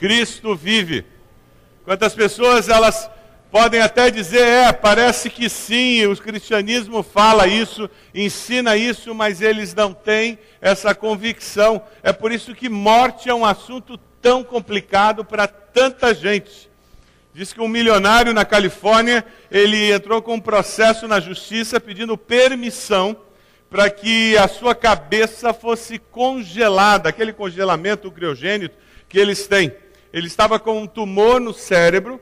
Cristo vive. Quantas pessoas elas podem até dizer, é, parece que sim, o cristianismo fala isso, ensina isso, mas eles não têm essa convicção. É por isso que morte é um assunto tão complicado para tanta gente. Diz que um milionário na Califórnia, ele entrou com um processo na justiça pedindo permissão para que a sua cabeça fosse congelada, aquele congelamento criogênico que eles têm. Ele estava com um tumor no cérebro,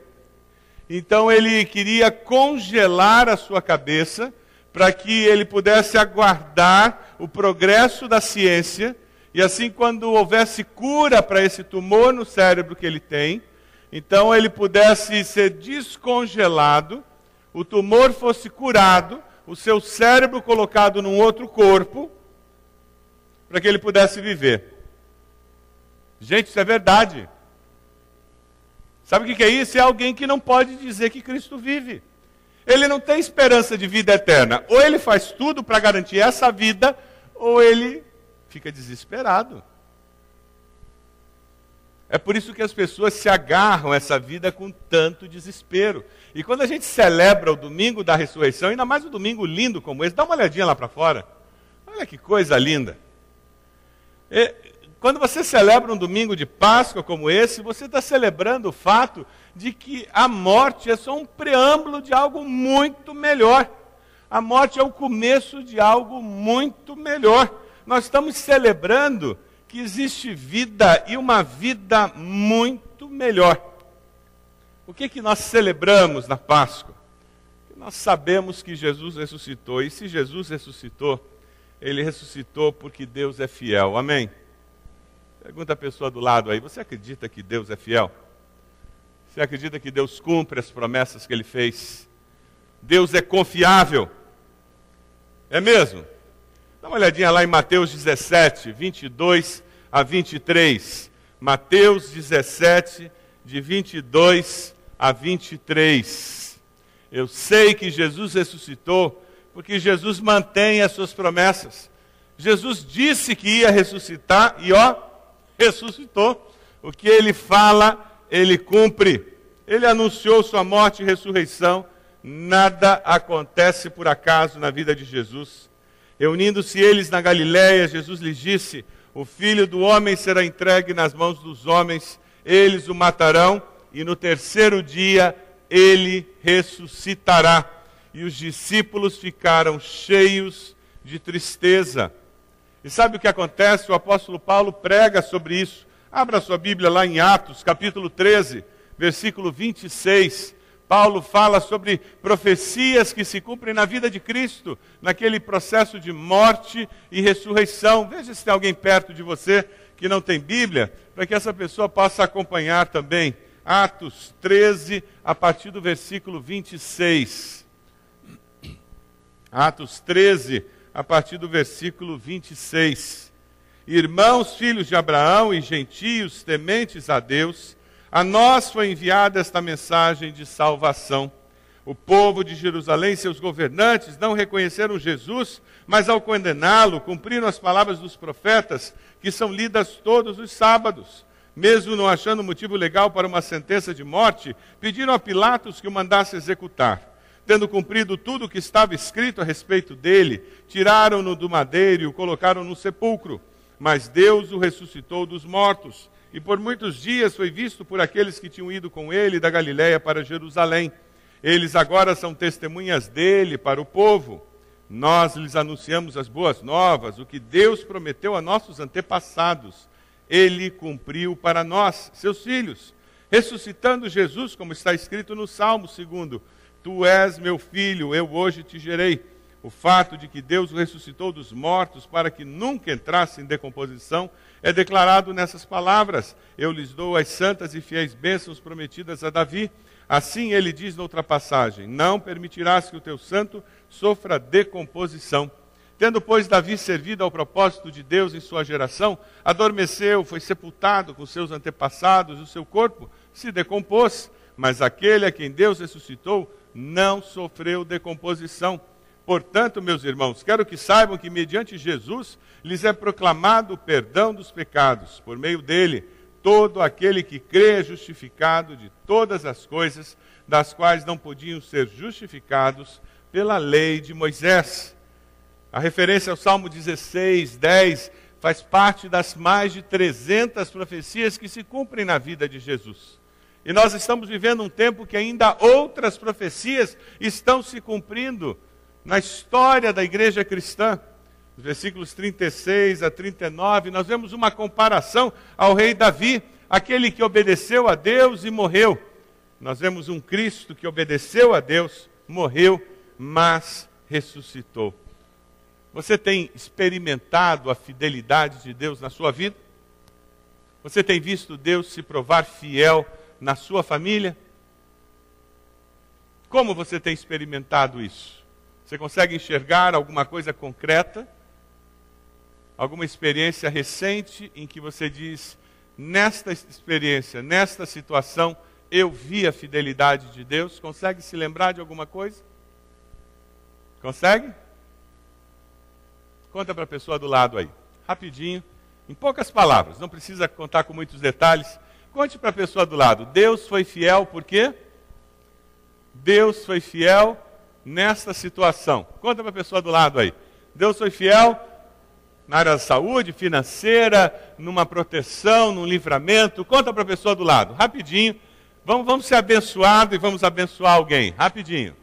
então ele queria congelar a sua cabeça para que ele pudesse aguardar o progresso da ciência e assim quando houvesse cura para esse tumor no cérebro que ele tem, então ele pudesse ser descongelado, o tumor fosse curado, o seu cérebro colocado num outro corpo, para que ele pudesse viver. Gente, isso é verdade. Sabe o que é isso? É alguém que não pode dizer que Cristo vive. Ele não tem esperança de vida eterna. Ou ele faz tudo para garantir essa vida, ou ele fica desesperado. É por isso que as pessoas se agarram a essa vida com tanto desespero. E quando a gente celebra o domingo da ressurreição, ainda mais um domingo lindo como esse, dá uma olhadinha lá para fora. Olha que coisa linda. Quando você celebra um domingo de Páscoa como esse, você está celebrando o fato de que a morte é só um preâmbulo de algo muito melhor. A morte é o começo de algo muito melhor. Nós estamos celebrando que existe vida e uma vida muito melhor. O que, que nós celebramos na Páscoa? Nós sabemos que Jesus ressuscitou, e se Jesus ressuscitou, ele ressuscitou porque Deus é fiel. Amém? Pergunta a pessoa do lado aí: você acredita que Deus é fiel? Você acredita que Deus cumpre as promessas que ele fez? Deus é confiável? É mesmo? Dá uma olhadinha lá em Mateus 17, 22 a 23. Mateus 17, de 22 a 23. Eu sei que Jesus ressuscitou, porque Jesus mantém as suas promessas. Jesus disse que ia ressuscitar e ó, ressuscitou. O que ele fala, ele cumpre. Ele anunciou sua morte e ressurreição. Nada acontece por acaso na vida de Jesus. Reunindo-se eles na Galiléia, Jesus lhes disse: O filho do homem será entregue nas mãos dos homens, eles o matarão, e no terceiro dia ele ressuscitará. E os discípulos ficaram cheios de tristeza. E sabe o que acontece? O apóstolo Paulo prega sobre isso. Abra sua Bíblia lá em Atos, capítulo 13, versículo 26. Paulo fala sobre profecias que se cumprem na vida de Cristo, naquele processo de morte e ressurreição. Veja se tem alguém perto de você que não tem Bíblia, para que essa pessoa possa acompanhar também. Atos 13, a partir do versículo 26. Atos 13, a partir do versículo 26. Irmãos, filhos de Abraão e gentios tementes a Deus, a nós foi enviada esta mensagem de salvação. O povo de Jerusalém e seus governantes não reconheceram Jesus, mas ao condená-lo, cumpriram as palavras dos profetas, que são lidas todos os sábados. Mesmo não achando motivo legal para uma sentença de morte, pediram a Pilatos que o mandasse executar. Tendo cumprido tudo o que estava escrito a respeito dele, tiraram-no do madeiro e o colocaram no sepulcro. Mas Deus o ressuscitou dos mortos e por muitos dias foi visto por aqueles que tinham ido com ele da Galiléia para Jerusalém. Eles agora são testemunhas dele para o povo. Nós lhes anunciamos as boas novas, o que Deus prometeu a nossos antepassados. Ele cumpriu para nós, seus filhos, ressuscitando Jesus, como está escrito no Salmo 2: Tu és meu filho, eu hoje te gerei. O fato de que Deus o ressuscitou dos mortos para que nunca entrasse em decomposição é declarado nessas palavras: Eu lhes dou as santas e fiéis bênçãos prometidas a Davi. Assim ele diz noutra passagem: Não permitirás que o teu santo sofra decomposição. Tendo, pois, Davi servido ao propósito de Deus em sua geração, adormeceu, foi sepultado com seus antepassados, o seu corpo se decompôs, mas aquele a quem Deus ressuscitou não sofreu decomposição. Portanto, meus irmãos, quero que saibam que mediante Jesus lhes é proclamado o perdão dos pecados. Por meio dele, todo aquele que crê é justificado de todas as coisas das quais não podiam ser justificados pela lei de Moisés. A referência ao Salmo 16, 10 faz parte das mais de 300 profecias que se cumprem na vida de Jesus. E nós estamos vivendo um tempo que ainda outras profecias estão se cumprindo na história da igreja cristã. Versículos 36 a 39, nós vemos uma comparação ao rei Davi, aquele que obedeceu a Deus e morreu. Nós vemos um Cristo que obedeceu a Deus, morreu, mas ressuscitou. Você tem experimentado a fidelidade de Deus na sua vida? Você tem visto Deus se provar fiel na sua família? Como você tem experimentado isso? Você consegue enxergar alguma coisa concreta? Alguma experiência recente em que você diz: nesta experiência, nesta situação, eu vi a fidelidade de Deus? Consegue se lembrar de alguma coisa? Consegue? Conta para a pessoa do lado aí, rapidinho, em poucas palavras, não precisa contar com muitos detalhes. Conte para a pessoa do lado: Deus foi fiel por quê? Deus foi fiel nesta situação. Conta para a pessoa do lado aí. Deus foi fiel na área da saúde, financeira, numa proteção, num livramento. Conta para a pessoa do lado, rapidinho. Vamos, vamos ser abençoados e vamos abençoar alguém, rapidinho.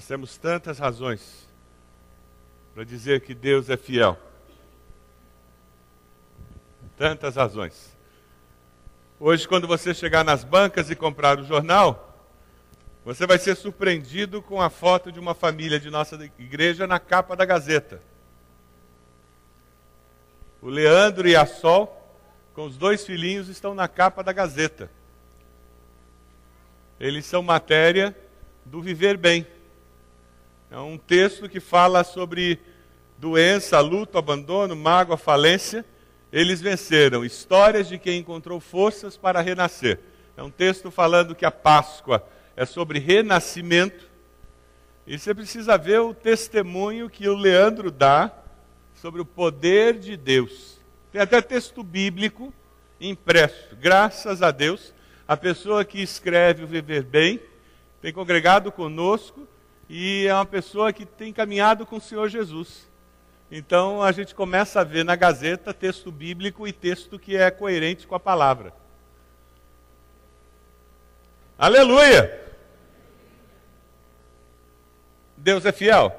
Nós temos tantas razões para dizer que Deus é fiel. Tantas razões. Hoje, quando você chegar nas bancas e comprar o jornal, você vai ser surpreendido com a foto de uma família de nossa igreja na capa da Gazeta. O Leandro e a Sol, com os dois filhinhos, estão na capa da Gazeta. Eles são matéria do viver bem. É um texto que fala sobre doença, luto, abandono, mágoa, falência. Eles venceram. Histórias de quem encontrou forças para renascer. É um texto falando que a Páscoa é sobre renascimento. E você precisa ver o testemunho que o Leandro dá sobre o poder de Deus. Tem até texto bíblico impresso. Graças a Deus, a pessoa que escreve o Viver Bem tem congregado conosco e é uma pessoa que tem caminhado com o Senhor Jesus. Então a gente começa a ver na Gazeta texto bíblico e texto que é coerente com a palavra. Aleluia! Deus é fiel.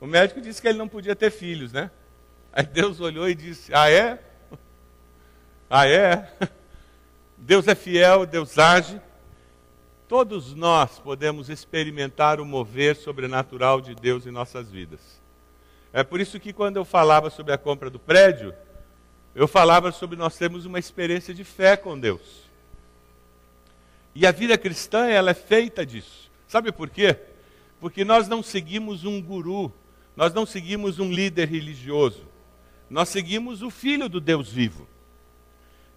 O médico disse que ele não podia ter filhos, né? Aí Deus olhou e disse: Ah, é? Ah, é? Deus é fiel, Deus age. Todos nós podemos experimentar o mover sobrenatural de Deus em nossas vidas. É por isso que quando eu falava sobre a compra do prédio, eu falava sobre nós termos uma experiência de fé com Deus. E a vida cristã, ela é feita disso. Sabe por quê? Porque nós não seguimos um guru, nós não seguimos um líder religioso. Nós seguimos o filho do Deus vivo.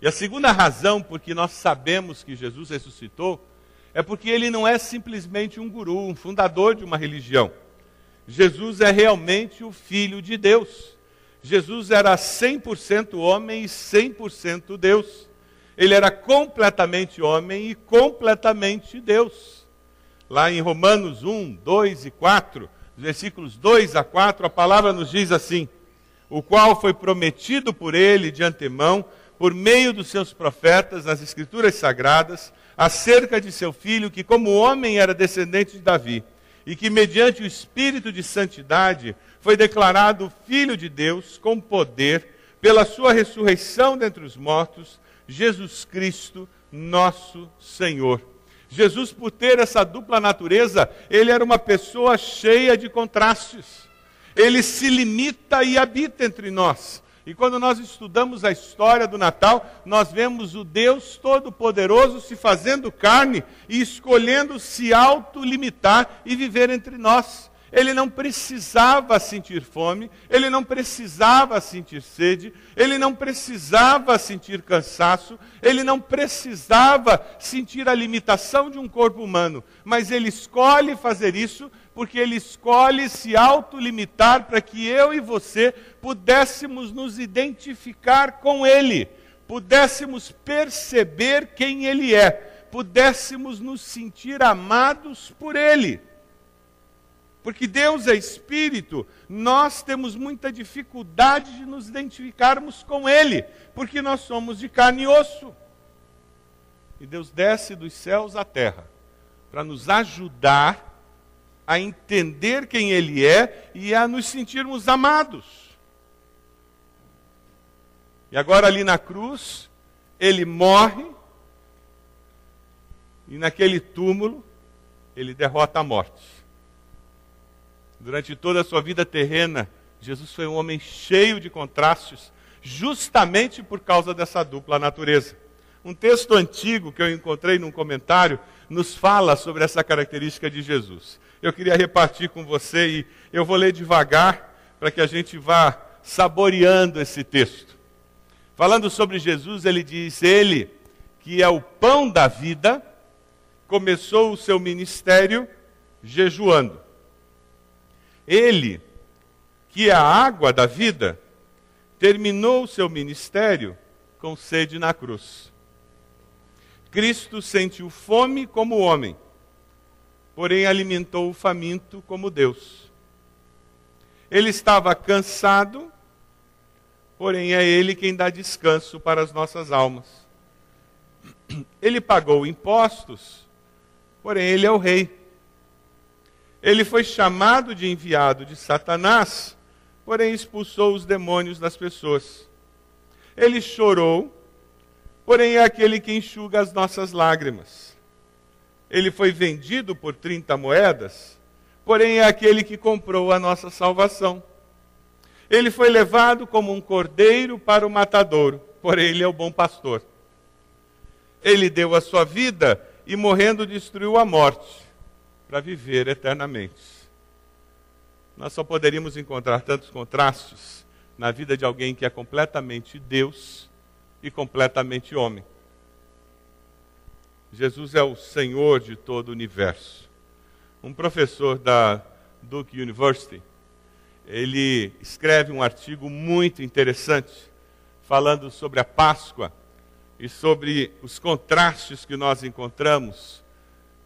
E a segunda razão por que nós sabemos que Jesus ressuscitou é porque ele não é simplesmente um guru, um fundador de uma religião. Jesus é realmente o Filho de Deus. Jesus era 100% homem e 100% Deus. Ele era completamente homem e completamente Deus. Lá em Romanos 1, 2 e 4, versículos 2 a 4, a palavra nos diz assim: O qual foi prometido por ele de antemão, por meio dos seus profetas nas Escrituras Sagradas, acerca de seu filho, que como homem era descendente de Davi, e que mediante o espírito de santidade foi declarado filho de Deus com poder pela sua ressurreição dentre os mortos, Jesus Cristo, nosso Senhor. Jesus, por ter essa dupla natureza, ele era uma pessoa cheia de contrastes. Ele se limita e habita entre nós. E quando nós estudamos a história do Natal, nós vemos o Deus Todo-Poderoso se fazendo carne e escolhendo se autolimitar e viver entre nós. Ele não precisava sentir fome, ele não precisava sentir sede, ele não precisava sentir cansaço, ele não precisava sentir a limitação de um corpo humano, mas ele escolhe fazer isso porque ele escolhe se autolimitar para que eu e você pudéssemos nos identificar com ele, pudéssemos perceber quem ele é, pudéssemos nos sentir amados por ele. Porque Deus é espírito, nós temos muita dificuldade de nos identificarmos com Ele, porque nós somos de carne e osso. E Deus desce dos céus à terra para nos ajudar a entender quem Ele é e a nos sentirmos amados. E agora, ali na cruz, Ele morre, e naquele túmulo, Ele derrota a morte. Durante toda a sua vida terrena, Jesus foi um homem cheio de contrastes, justamente por causa dessa dupla natureza. Um texto antigo que eu encontrei num comentário nos fala sobre essa característica de Jesus. Eu queria repartir com você e eu vou ler devagar para que a gente vá saboreando esse texto. Falando sobre Jesus, ele diz: Ele, que é o pão da vida, começou o seu ministério jejuando. Ele, que é a água da vida, terminou o seu ministério com sede na cruz. Cristo sentiu fome como homem, porém alimentou o faminto como Deus. Ele estava cansado, porém é Ele quem dá descanso para as nossas almas. Ele pagou impostos, porém Ele é o Rei. Ele foi chamado de enviado de Satanás, porém expulsou os demônios das pessoas. Ele chorou, porém é aquele que enxuga as nossas lágrimas. Ele foi vendido por 30 moedas, porém é aquele que comprou a nossa salvação. Ele foi levado como um cordeiro para o matadouro, porém ele é o bom pastor. Ele deu a sua vida e morrendo destruiu a morte para viver eternamente. Nós só poderíamos encontrar tantos contrastes na vida de alguém que é completamente Deus e completamente homem. Jesus é o Senhor de todo o universo. Um professor da Duke University, ele escreve um artigo muito interessante falando sobre a Páscoa e sobre os contrastes que nós encontramos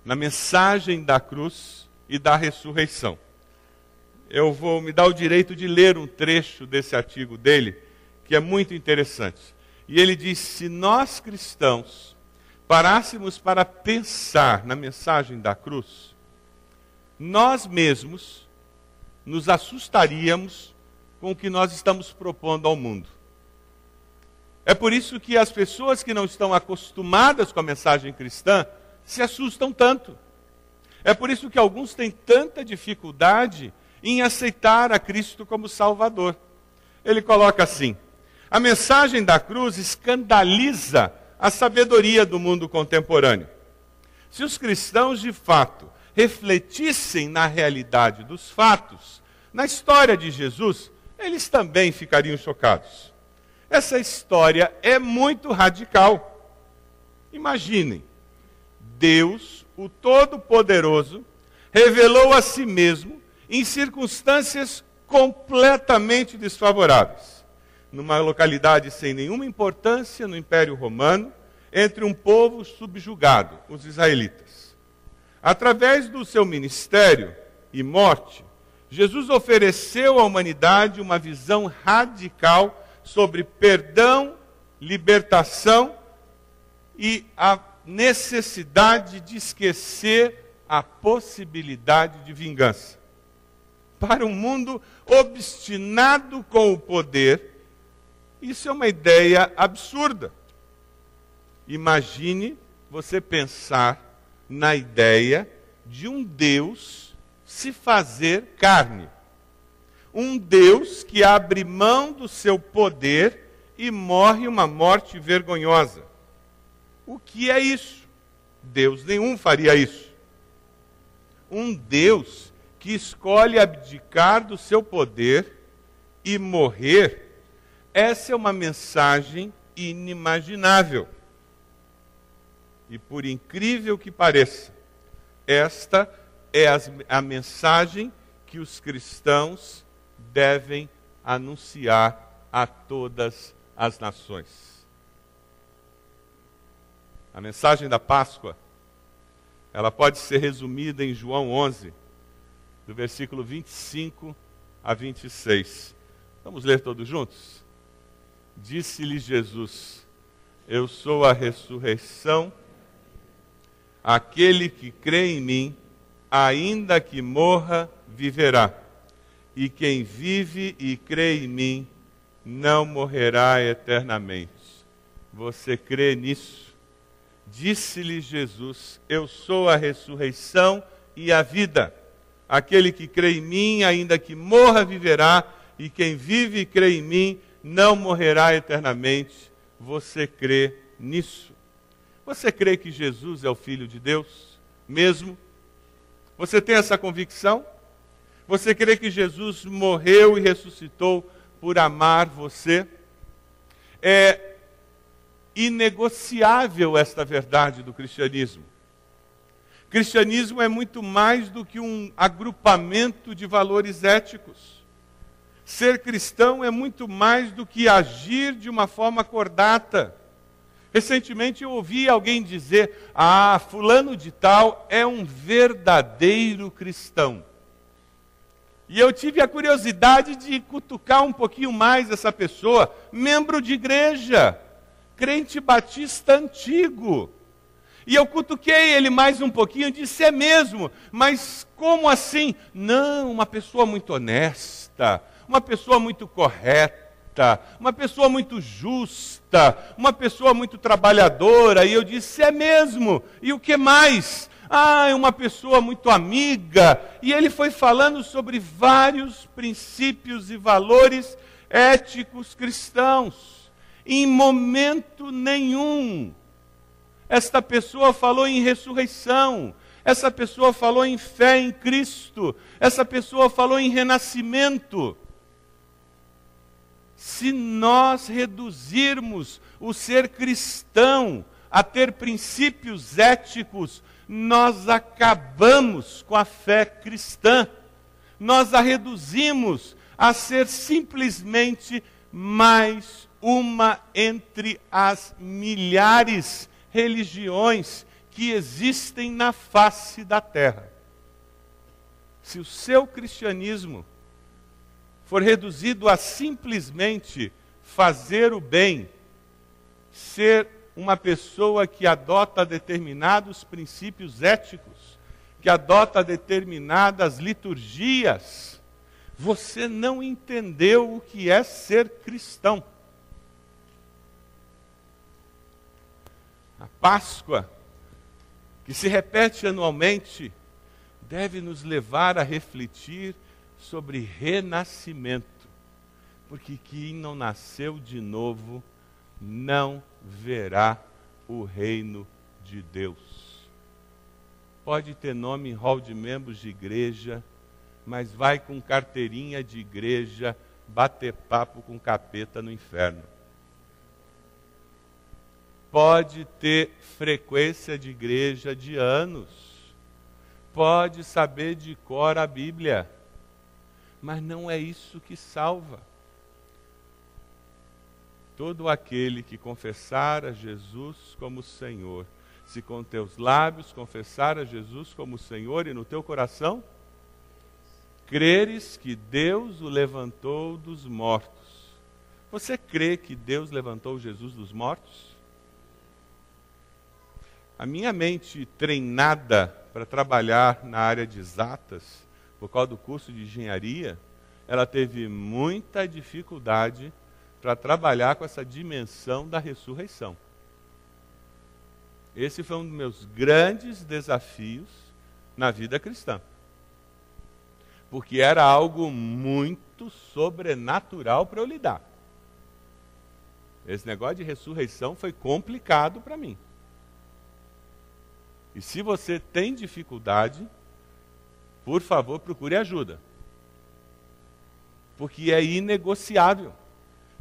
na mensagem da cruz e da ressurreição. Eu vou me dar o direito de ler um trecho desse artigo dele, que é muito interessante. E ele diz: se nós cristãos parássemos para pensar na mensagem da cruz, nós mesmos nos assustaríamos com o que nós estamos propondo ao mundo. É por isso que as pessoas que não estão acostumadas com a mensagem cristã se assustam tanto. É por isso que alguns têm tanta dificuldade em aceitar a Cristo como Salvador. Ele coloca assim: a mensagem da cruz escandaliza a sabedoria do mundo contemporâneo. Se os cristãos de fato refletissem na realidade dos fatos, na história de Jesus, eles também ficariam chocados. Essa história é muito radical. Imaginem, Deus, o Todo-Poderoso, revelou a si mesmo em circunstâncias completamente desfavoráveis. Numa localidade sem nenhuma importância no Império Romano, entre um povo subjugado, os israelitas. Através do seu ministério e morte, Jesus ofereceu à humanidade uma visão radical sobre perdão, libertação e a necessidade de esquecer a possibilidade de vingança. Para um mundo obstinado com o poder, isso é uma ideia absurda. Imagine você pensar na ideia de um Deus se fazer carne. Um Deus que abre mão do seu poder e morre uma morte vergonhosa. O que é isso? Deus nenhum faria isso. Um Deus que escolhe abdicar do seu poder e morrer, essa é uma mensagem inimaginável. E por incrível que pareça, esta é a mensagem que os cristãos devem anunciar a todas as nações. A mensagem da Páscoa, ela pode ser resumida em João 11, do versículo 25 a 26. Vamos ler todos juntos? Disse-lhe Jesus: Eu sou a ressurreição. Aquele que crê em mim, ainda que morra, viverá. E quem vive e crê em mim, não morrerá eternamente. Você crê nisso? Disse-lhe Jesus: Eu sou a ressurreição e a vida. Aquele que crê em mim, ainda que morra, viverá, e quem vive e crê em mim, não morrerá eternamente. Você crê nisso? Você crê que Jesus é o Filho de Deus? Mesmo? Você tem essa convicção? Você crê que Jesus morreu e ressuscitou por amar você? É inegociável esta verdade do cristianismo. Cristianismo é muito mais do que um agrupamento de valores éticos. Ser cristão é muito mais do que agir de uma forma cordata. Recentemente eu ouvi alguém dizer: Ah, Fulano de Tal é um verdadeiro cristão. E eu tive a curiosidade de cutucar um pouquinho mais essa pessoa, membro de igreja, crente batista antigo. E eu cutuquei ele mais um pouquinho e disse: É mesmo, mas como assim? Não, uma pessoa muito honesta, uma pessoa muito correta, uma pessoa muito justa, uma pessoa muito trabalhadora. E eu disse: É mesmo, e o que mais? Ah, é uma pessoa muito amiga. E ele foi falando sobre vários princípios e valores éticos cristãos. Em momento nenhum esta pessoa falou em ressurreição. Essa pessoa falou em fé em Cristo. Essa pessoa falou em renascimento. Se nós reduzirmos o ser cristão a ter princípios éticos, nós acabamos com a fé cristã. Nós a reduzimos a ser simplesmente mais uma entre as milhares religiões que existem na face da terra. Se o seu cristianismo for reduzido a simplesmente fazer o bem, ser uma pessoa que adota determinados princípios éticos, que adota determinadas liturgias, você não entendeu o que é ser cristão. A Páscoa, que se repete anualmente, deve nos levar a refletir sobre renascimento. Porque quem não nasceu de novo não verá o reino de Deus. Pode ter nome em hall de membros de igreja, mas vai com carteirinha de igreja bater papo com capeta no inferno pode ter frequência de igreja de anos, pode saber de cor a Bíblia, mas não é isso que salva. Todo aquele que confessar a Jesus como Senhor, se com teus lábios confessar a Jesus como Senhor e no teu coração creres que Deus o levantou dos mortos. Você crê que Deus levantou Jesus dos mortos? A minha mente treinada para trabalhar na área de exatas, por causa do curso de engenharia, ela teve muita dificuldade para trabalhar com essa dimensão da ressurreição. Esse foi um dos meus grandes desafios na vida cristã. Porque era algo muito sobrenatural para eu lidar. Esse negócio de ressurreição foi complicado para mim. E se você tem dificuldade, por favor, procure ajuda. Porque é inegociável.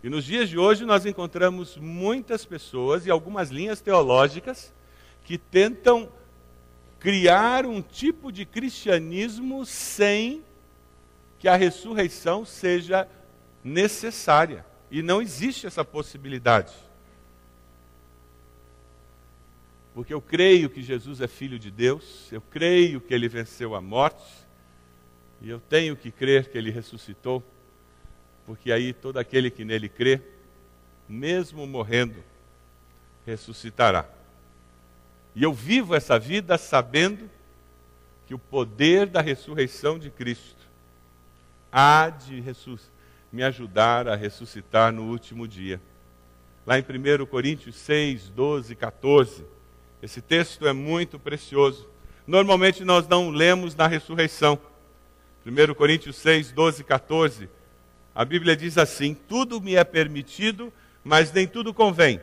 E nos dias de hoje nós encontramos muitas pessoas e algumas linhas teológicas que tentam criar um tipo de cristianismo sem que a ressurreição seja necessária. E não existe essa possibilidade. Porque eu creio que Jesus é filho de Deus, eu creio que ele venceu a morte, e eu tenho que crer que ele ressuscitou, porque aí todo aquele que nele crê, mesmo morrendo, ressuscitará. E eu vivo essa vida sabendo que o poder da ressurreição de Cristo há de me ajudar a ressuscitar no último dia. Lá em 1 Coríntios 6, 12, 14, esse texto é muito precioso. Normalmente nós não lemos na ressurreição. 1 Coríntios 6, 12, 14, a Bíblia diz assim: Tudo me é permitido, mas nem tudo convém.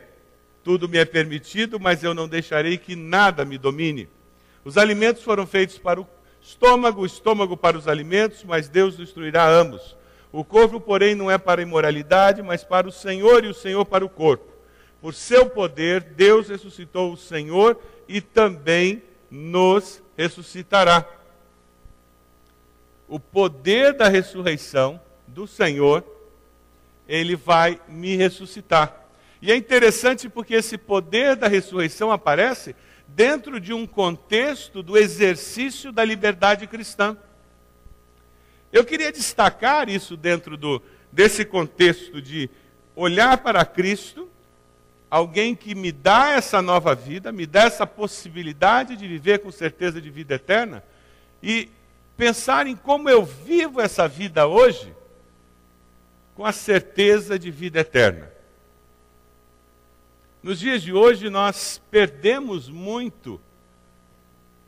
Tudo me é permitido, mas eu não deixarei que nada me domine. Os alimentos foram feitos para o estômago, o estômago para os alimentos, mas Deus destruirá ambos. O corpo, porém, não é para a imoralidade, mas para o Senhor, e o Senhor para o corpo. Por seu poder, Deus ressuscitou o Senhor e também nos ressuscitará. O poder da ressurreição do Senhor, ele vai me ressuscitar. E é interessante porque esse poder da ressurreição aparece dentro de um contexto do exercício da liberdade cristã. Eu queria destacar isso dentro do, desse contexto de olhar para Cristo, alguém que me dá essa nova vida, me dá essa possibilidade de viver com certeza de vida eterna, e pensar em como eu vivo essa vida hoje com a certeza de vida eterna. Nos dias de hoje, nós perdemos muito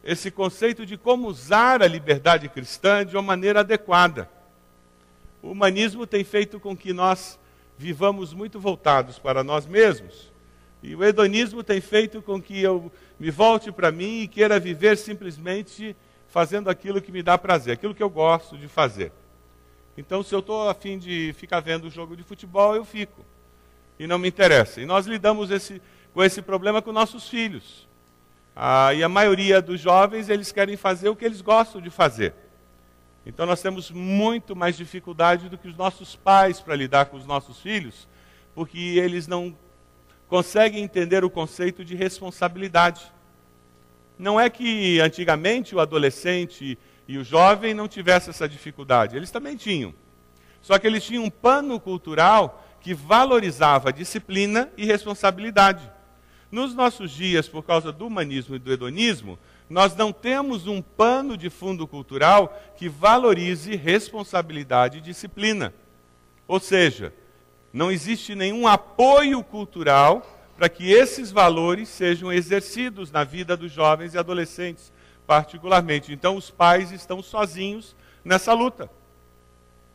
esse conceito de como usar a liberdade cristã de uma maneira adequada. O humanismo tem feito com que nós vivamos muito voltados para nós mesmos. E o hedonismo tem feito com que eu me volte para mim e queira viver simplesmente fazendo aquilo que me dá prazer, aquilo que eu gosto de fazer. Então, se eu estou afim de ficar vendo o jogo de futebol, eu fico e não me interessa. E nós lidamos esse, com esse problema com nossos filhos. Ah, e a maioria dos jovens, eles querem fazer o que eles gostam de fazer. Então nós temos muito mais dificuldade do que os nossos pais para lidar com os nossos filhos, porque eles não conseguem entender o conceito de responsabilidade. Não é que antigamente o adolescente e o jovem não tivessem essa dificuldade, eles também tinham. Só que eles tinham um pano cultural que valorizava disciplina e responsabilidade. Nos nossos dias, por causa do humanismo e do hedonismo, nós não temos um pano de fundo cultural que valorize responsabilidade e disciplina. Ou seja, não existe nenhum apoio cultural para que esses valores sejam exercidos na vida dos jovens e adolescentes, particularmente. Então, os pais estão sozinhos nessa luta.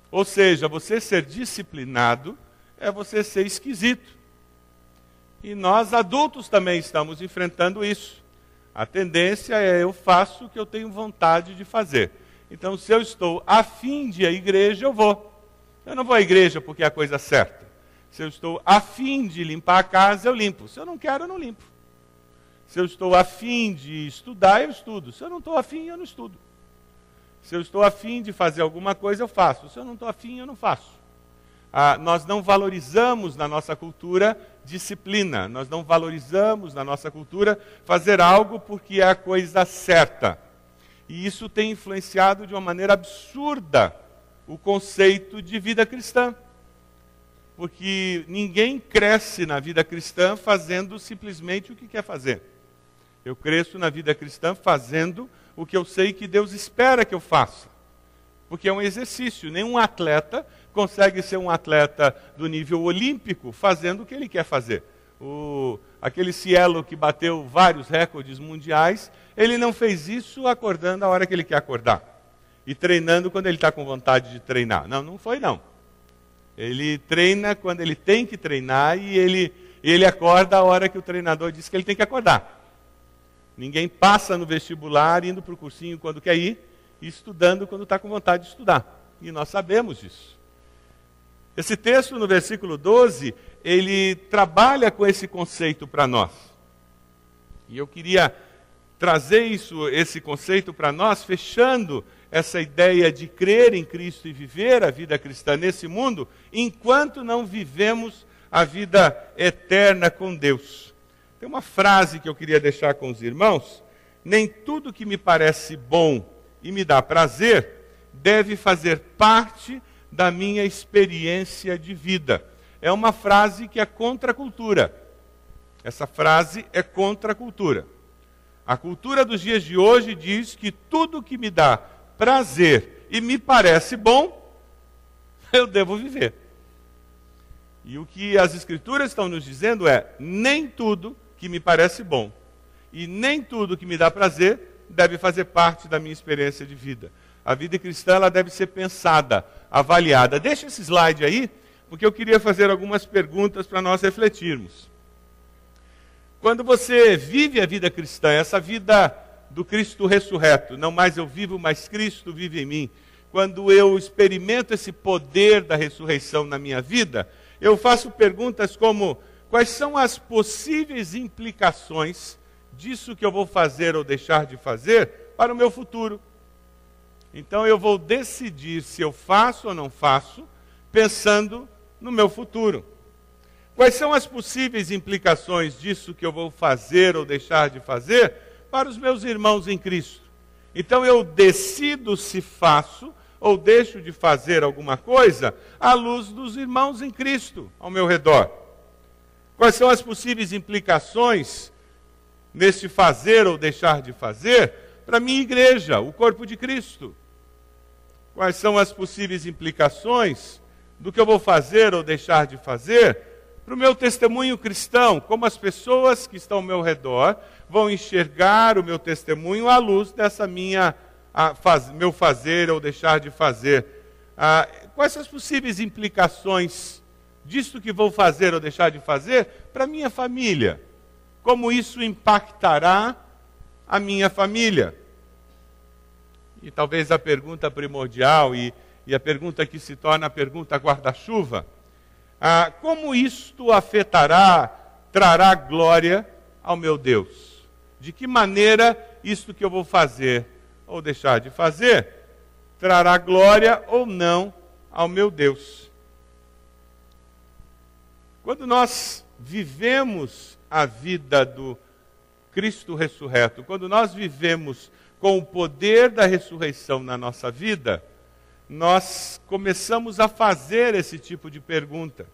Ou seja, você ser disciplinado é você ser esquisito. E nós adultos também estamos enfrentando isso. A tendência é eu faço o que eu tenho vontade de fazer. Então, se eu estou afim de ir à igreja, eu vou. Eu não vou à igreja porque é a coisa certa. Se eu estou afim de limpar a casa, eu limpo. Se eu não quero, eu não limpo. Se eu estou afim de estudar, eu estudo. Se eu não estou afim, eu não estudo. Se eu estou afim de fazer alguma coisa, eu faço. Se eu não estou afim, eu não faço ah, nós não valorizamos na nossa cultura disciplina, nós não valorizamos na nossa cultura fazer algo porque é a coisa certa. E isso tem influenciado de uma maneira absurda o conceito de vida cristã. Porque ninguém cresce na vida cristã fazendo simplesmente o que quer fazer. Eu cresço na vida cristã fazendo o que eu sei que Deus espera que eu faça. Porque é um exercício. Nenhum atleta consegue ser um atleta do nível olímpico fazendo o que ele quer fazer. o, aquele Cielo que bateu vários recordes mundiais, ele não fez isso acordando a hora que ele quer acordar e treinando quando ele está com vontade de treinar. Não, não foi não. Ele treina quando ele tem que treinar e ele, ele acorda a hora que o treinador diz que ele tem que acordar. Ninguém passa no vestibular indo para o cursinho quando quer ir e estudando quando está com vontade de estudar. E nós sabemos disso. Esse texto, no versículo 12, ele trabalha com esse conceito para nós. E eu queria trazer isso, esse conceito para nós, fechando essa ideia de crer em Cristo e viver a vida cristã nesse mundo, enquanto não vivemos a vida eterna com Deus. Tem uma frase que eu queria deixar com os irmãos: nem tudo que me parece bom e me dá prazer deve fazer parte da minha experiência de vida. É uma frase que é contra a cultura. Essa frase é contra a cultura. A cultura dos dias de hoje diz que tudo que me dá prazer e me parece bom, eu devo viver. E o que as Escrituras estão nos dizendo é: nem tudo que me parece bom e nem tudo que me dá prazer deve fazer parte da minha experiência de vida. A vida cristã ela deve ser pensada, avaliada. Deixa esse slide aí, porque eu queria fazer algumas perguntas para nós refletirmos. Quando você vive a vida cristã, essa vida do Cristo ressurreto, não mais eu vivo, mas Cristo vive em mim. Quando eu experimento esse poder da ressurreição na minha vida, eu faço perguntas como: quais são as possíveis implicações disso que eu vou fazer ou deixar de fazer para o meu futuro? Então eu vou decidir se eu faço ou não faço, pensando no meu futuro. Quais são as possíveis implicações disso que eu vou fazer ou deixar de fazer para os meus irmãos em Cristo? Então eu decido se faço ou deixo de fazer alguma coisa à luz dos irmãos em Cristo ao meu redor. Quais são as possíveis implicações nesse fazer ou deixar de fazer para a minha igreja, o corpo de Cristo? Quais são as possíveis implicações do que eu vou fazer ou deixar de fazer para o meu testemunho cristão? Como as pessoas que estão ao meu redor vão enxergar o meu testemunho à luz dessa minha faz, meu fazer ou deixar de fazer? Ah, quais as possíveis implicações disso que vou fazer ou deixar de fazer para minha família? como isso impactará a minha família. E talvez a pergunta primordial e, e a pergunta que se torna a pergunta guarda-chuva: ah, como isto afetará, trará glória ao meu Deus? De que maneira isto que eu vou fazer ou deixar de fazer trará glória ou não ao meu Deus? Quando nós vivemos a vida do Cristo ressurreto, quando nós vivemos com o poder da ressurreição na nossa vida, nós começamos a fazer esse tipo de pergunta.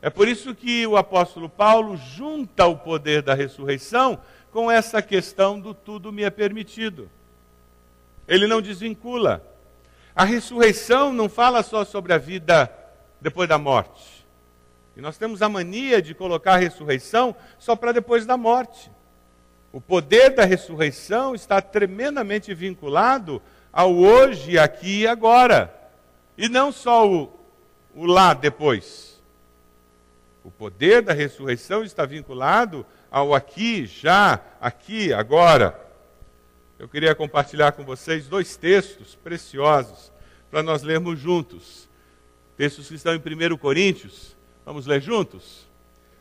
É por isso que o apóstolo Paulo junta o poder da ressurreição com essa questão do tudo me é permitido. Ele não desvincula. A ressurreição não fala só sobre a vida depois da morte. E nós temos a mania de colocar a ressurreição só para depois da morte. O poder da ressurreição está tremendamente vinculado ao hoje, aqui e agora. E não só o, o lá depois. O poder da ressurreição está vinculado ao aqui, já, aqui, agora. Eu queria compartilhar com vocês dois textos preciosos para nós lermos juntos. Textos que estão em 1 Coríntios, Vamos ler juntos?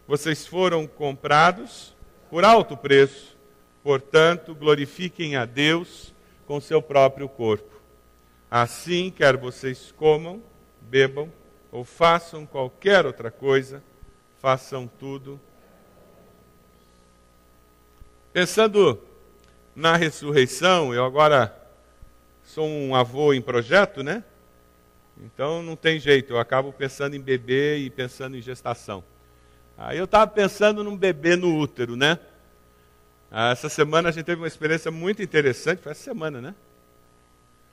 Vocês foram comprados por alto preço, portanto, glorifiquem a Deus com seu próprio corpo. Assim, quer vocês comam, bebam ou façam qualquer outra coisa, façam tudo. Pensando na ressurreição, eu agora sou um avô em projeto, né? Então não tem jeito, eu acabo pensando em bebê e pensando em gestação. Aí eu estava pensando num bebê no útero, né? Ah, essa semana a gente teve uma experiência muito interessante, foi essa semana, né?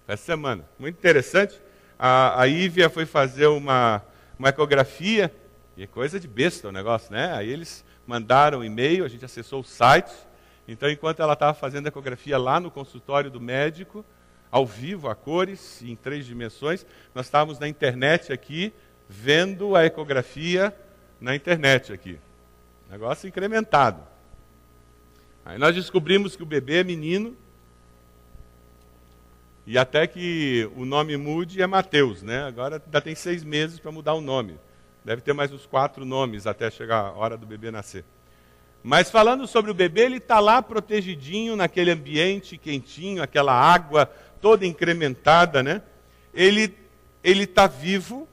Foi essa semana, muito interessante. A, a foi fazer uma, uma ecografia E é coisa de besta o negócio, né? Aí eles mandaram um e-mail, a gente acessou o site. Então, enquanto ela estava fazendo a ecografia lá no consultório do médico, ao vivo, a cores, em três dimensões, nós estávamos na internet aqui, vendo a ecografia na internet aqui. Negócio incrementado. Aí nós descobrimos que o bebê é menino, e até que o nome mude é Mateus, né? Agora ainda tem seis meses para mudar o nome. Deve ter mais uns quatro nomes até chegar a hora do bebê nascer. Mas falando sobre o bebê, ele está lá protegidinho naquele ambiente quentinho, aquela água toda incrementada, né? Ele ele está vivo,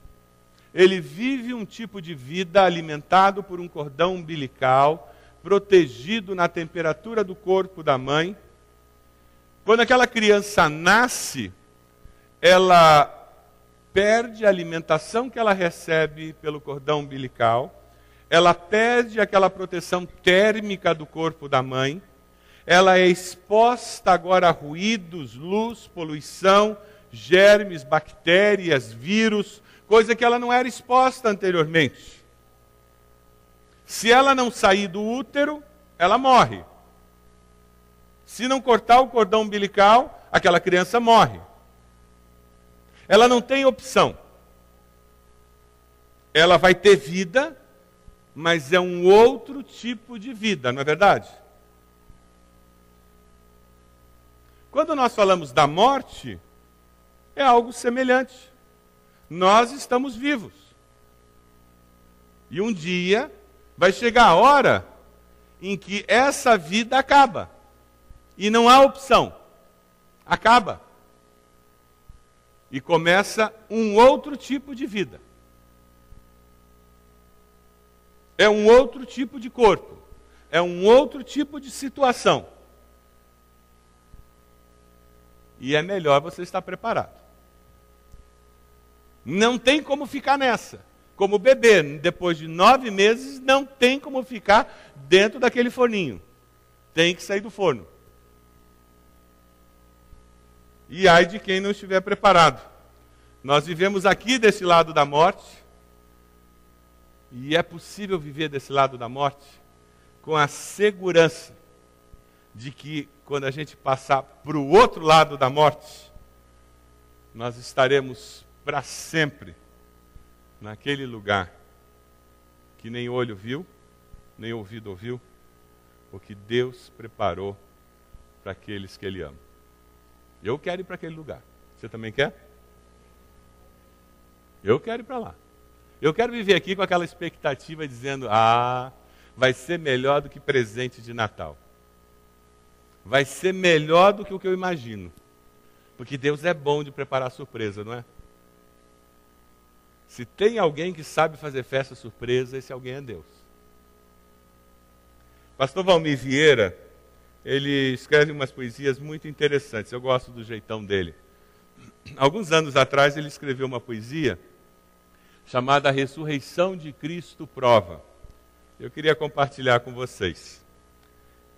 ele vive um tipo de vida alimentado por um cordão umbilical, protegido na temperatura do corpo da mãe. Quando aquela criança nasce, ela perde a alimentação que ela recebe pelo cordão umbilical, ela perde aquela proteção térmica do corpo da mãe, ela é exposta agora a ruídos, luz, poluição, germes, bactérias, vírus, coisa que ela não era exposta anteriormente. Se ela não sair do útero, ela morre. Se não cortar o cordão umbilical, aquela criança morre. Ela não tem opção. Ela vai ter vida, mas é um outro tipo de vida, não é verdade? Quando nós falamos da morte, é algo semelhante. Nós estamos vivos. E um dia vai chegar a hora em que essa vida acaba. E não há opção. Acaba. E começa um outro tipo de vida. É um outro tipo de corpo. É um outro tipo de situação. E é melhor você estar preparado. Não tem como ficar nessa. Como bebê, depois de nove meses, não tem como ficar dentro daquele forninho. Tem que sair do forno. E ai de quem não estiver preparado. Nós vivemos aqui desse lado da morte, e é possível viver desse lado da morte com a segurança de que quando a gente passar para o outro lado da morte, nós estaremos para sempre naquele lugar que nem olho viu, nem ouvido ouviu, o que Deus preparou para aqueles que Ele ama. Eu quero ir para aquele lugar. Você também quer? Eu quero ir para lá. Eu quero viver aqui com aquela expectativa dizendo: ah, vai ser melhor do que presente de Natal. Vai ser melhor do que o que eu imagino. Porque Deus é bom de preparar surpresa, não é? Se tem alguém que sabe fazer festa surpresa, esse alguém é Deus. Pastor Valmir Vieira, ele escreve umas poesias muito interessantes. Eu gosto do jeitão dele. Alguns anos atrás ele escreveu uma poesia chamada Ressurreição de Cristo Prova. Eu queria compartilhar com vocês.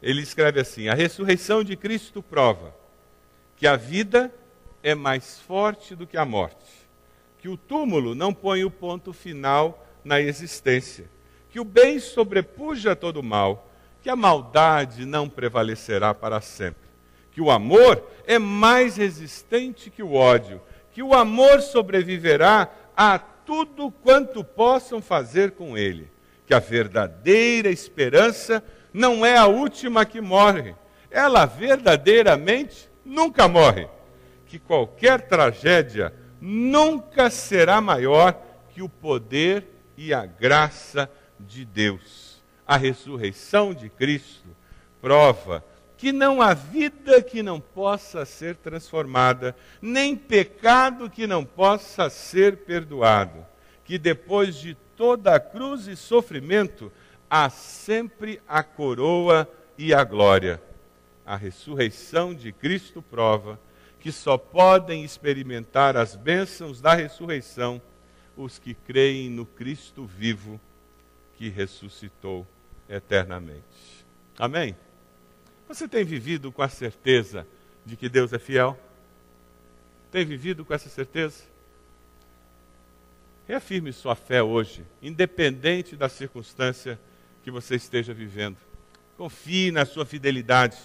Ele escreve assim: A ressurreição de Cristo prova que a vida é mais forte do que a morte, que o túmulo não põe o ponto final na existência, que o bem sobrepuja todo o mal que a maldade não prevalecerá para sempre, que o amor é mais resistente que o ódio, que o amor sobreviverá a tudo quanto possam fazer com ele, que a verdadeira esperança não é a última que morre, ela verdadeiramente nunca morre, que qualquer tragédia nunca será maior que o poder e a graça de Deus a ressurreição de Cristo prova que não há vida que não possa ser transformada, nem pecado que não possa ser perdoado, que depois de toda a cruz e sofrimento há sempre a coroa e a glória. A ressurreição de Cristo prova que só podem experimentar as bênçãos da ressurreição os que creem no Cristo vivo que ressuscitou eternamente. Amém? Você tem vivido com a certeza de que Deus é fiel? Tem vivido com essa certeza? Reafirme sua fé hoje, independente da circunstância que você esteja vivendo. Confie na sua fidelidade.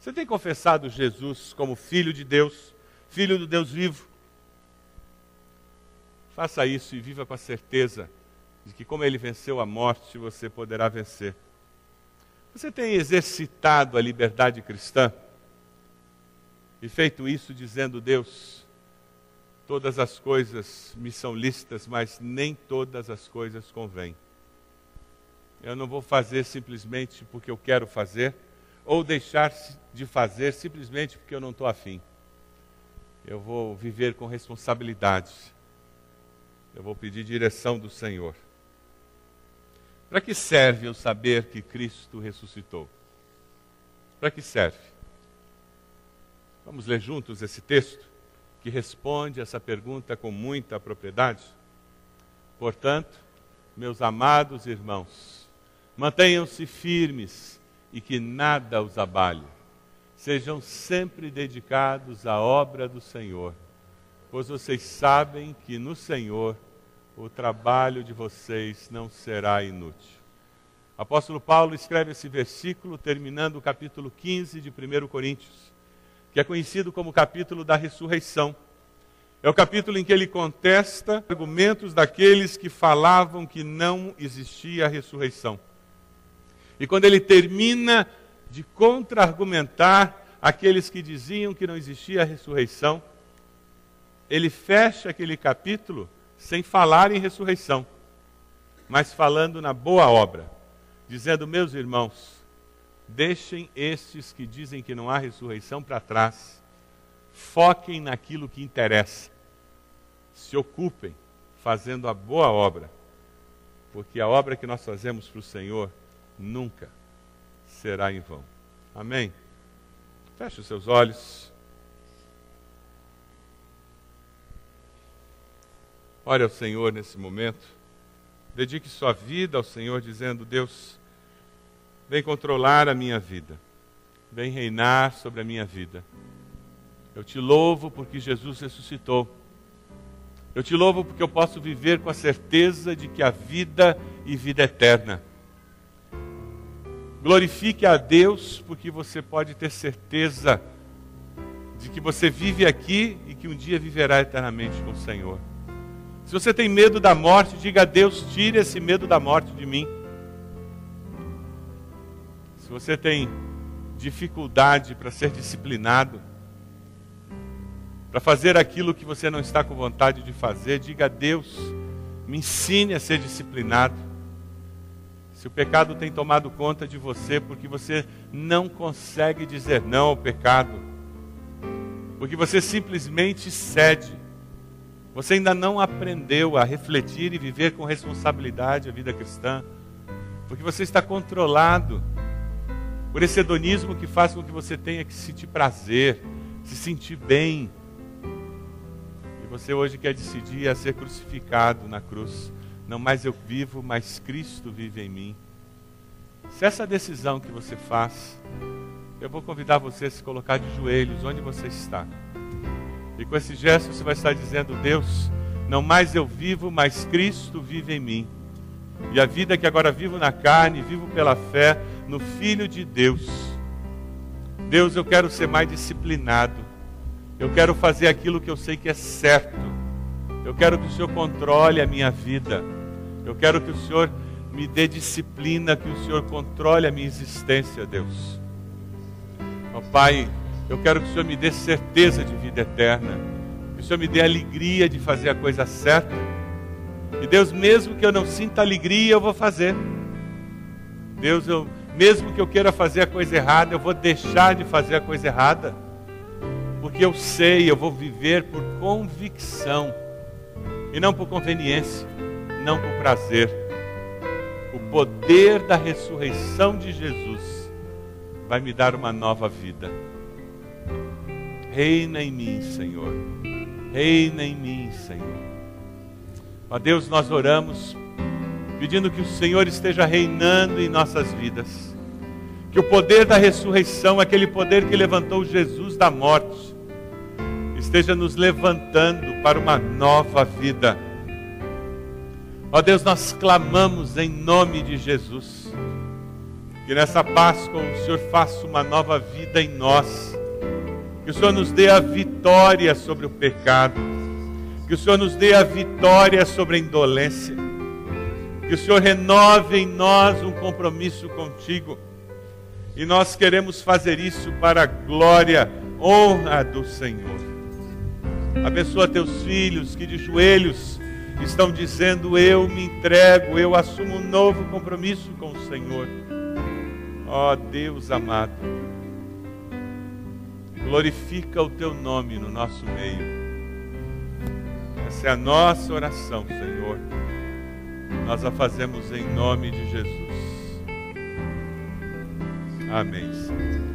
Você tem confessado Jesus como Filho de Deus, Filho do Deus vivo? Faça isso e viva com a certeza de que, como ele venceu a morte, você poderá vencer. Você tem exercitado a liberdade cristã e feito isso dizendo: Deus, todas as coisas me são listas, mas nem todas as coisas convêm. Eu não vou fazer simplesmente porque eu quero fazer, ou deixar de fazer simplesmente porque eu não estou afim. Eu vou viver com responsabilidade. Eu vou pedir direção do Senhor. Para que serve eu saber que Cristo ressuscitou? Para que serve? Vamos ler juntos esse texto que responde essa pergunta com muita propriedade? Portanto, meus amados irmãos, mantenham-se firmes e que nada os abale. Sejam sempre dedicados à obra do Senhor, pois vocês sabem que no Senhor o trabalho de vocês não será inútil. Apóstolo Paulo escreve esse versículo terminando o capítulo 15 de 1 Coríntios, que é conhecido como o capítulo da ressurreição. É o capítulo em que ele contesta argumentos daqueles que falavam que não existia a ressurreição. E quando ele termina de contra-argumentar aqueles que diziam que não existia a ressurreição, ele fecha aquele capítulo sem falar em ressurreição, mas falando na boa obra, dizendo: Meus irmãos, deixem estes que dizem que não há ressurreição para trás, foquem naquilo que interessa, se ocupem fazendo a boa obra, porque a obra que nós fazemos para o Senhor nunca será em vão. Amém? Feche os seus olhos. Ore ao Senhor nesse momento. Dedique sua vida ao Senhor, dizendo: Deus, vem controlar a minha vida, vem reinar sobre a minha vida. Eu te louvo porque Jesus ressuscitou. Eu te louvo porque eu posso viver com a certeza de que a vida e vida eterna. Glorifique a Deus porque você pode ter certeza de que você vive aqui e que um dia viverá eternamente com o Senhor. Se você tem medo da morte, diga a Deus: tire esse medo da morte de mim. Se você tem dificuldade para ser disciplinado, para fazer aquilo que você não está com vontade de fazer, diga a Deus: me ensine a ser disciplinado. Se o pecado tem tomado conta de você porque você não consegue dizer não ao pecado, porque você simplesmente cede, você ainda não aprendeu a refletir e viver com responsabilidade a vida cristã, porque você está controlado por esse hedonismo que faz com que você tenha que sentir prazer, se sentir bem. E você hoje quer decidir a ser crucificado na cruz. Não mais eu vivo, mas Cristo vive em mim. Se essa decisão que você faz, eu vou convidar você a se colocar de joelhos onde você está. E com esse gesto você vai estar dizendo: Deus, não mais eu vivo, mas Cristo vive em mim. E a vida que agora vivo na carne, vivo pela fé no Filho de Deus. Deus, eu quero ser mais disciplinado. Eu quero fazer aquilo que eu sei que é certo. Eu quero que o Senhor controle a minha vida. Eu quero que o Senhor me dê disciplina, que o Senhor controle a minha existência, Deus. Ó Pai, eu quero que o Senhor me dê certeza de vida eterna. Que o Senhor me dê alegria de fazer a coisa certa. E Deus, mesmo que eu não sinta alegria, eu vou fazer. Deus, eu, mesmo que eu queira fazer a coisa errada, eu vou deixar de fazer a coisa errada. Porque eu sei, eu vou viver por convicção. E não por conveniência, não por prazer. O poder da ressurreição de Jesus vai me dar uma nova vida. Reina em mim, Senhor. Reina em mim, Senhor. Ó Deus, nós oramos pedindo que o Senhor esteja reinando em nossas vidas. Que o poder da ressurreição, aquele poder que levantou Jesus da morte, esteja nos levantando para uma nova vida. Ó Deus, nós clamamos em nome de Jesus. Que nessa Páscoa o Senhor faça uma nova vida em nós. Que o Senhor nos dê a vitória sobre o pecado. Que o Senhor nos dê a vitória sobre a indolência. Que o Senhor renove em nós um compromisso contigo. E nós queremos fazer isso para a glória, honra do Senhor. Abençoa teus filhos que de joelhos estão dizendo: Eu me entrego, eu assumo um novo compromisso com o Senhor. Ó oh, Deus amado, glorifica o teu nome no nosso meio. Essa é a nossa oração, Senhor. Nós a fazemos em nome de Jesus. Amém. Senhor.